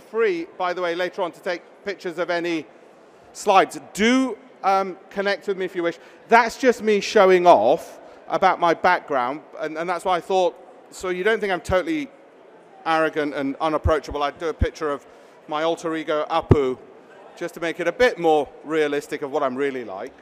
free, by the way, later on to take pictures of any slides. Do um, connect with me if you wish. That's just me showing off about my background, and, and that's why I thought, so you don't think I'm totally arrogant and unapproachable, I'd do a picture of my alter ego Apu just to make it a bit more realistic of what I'm really like.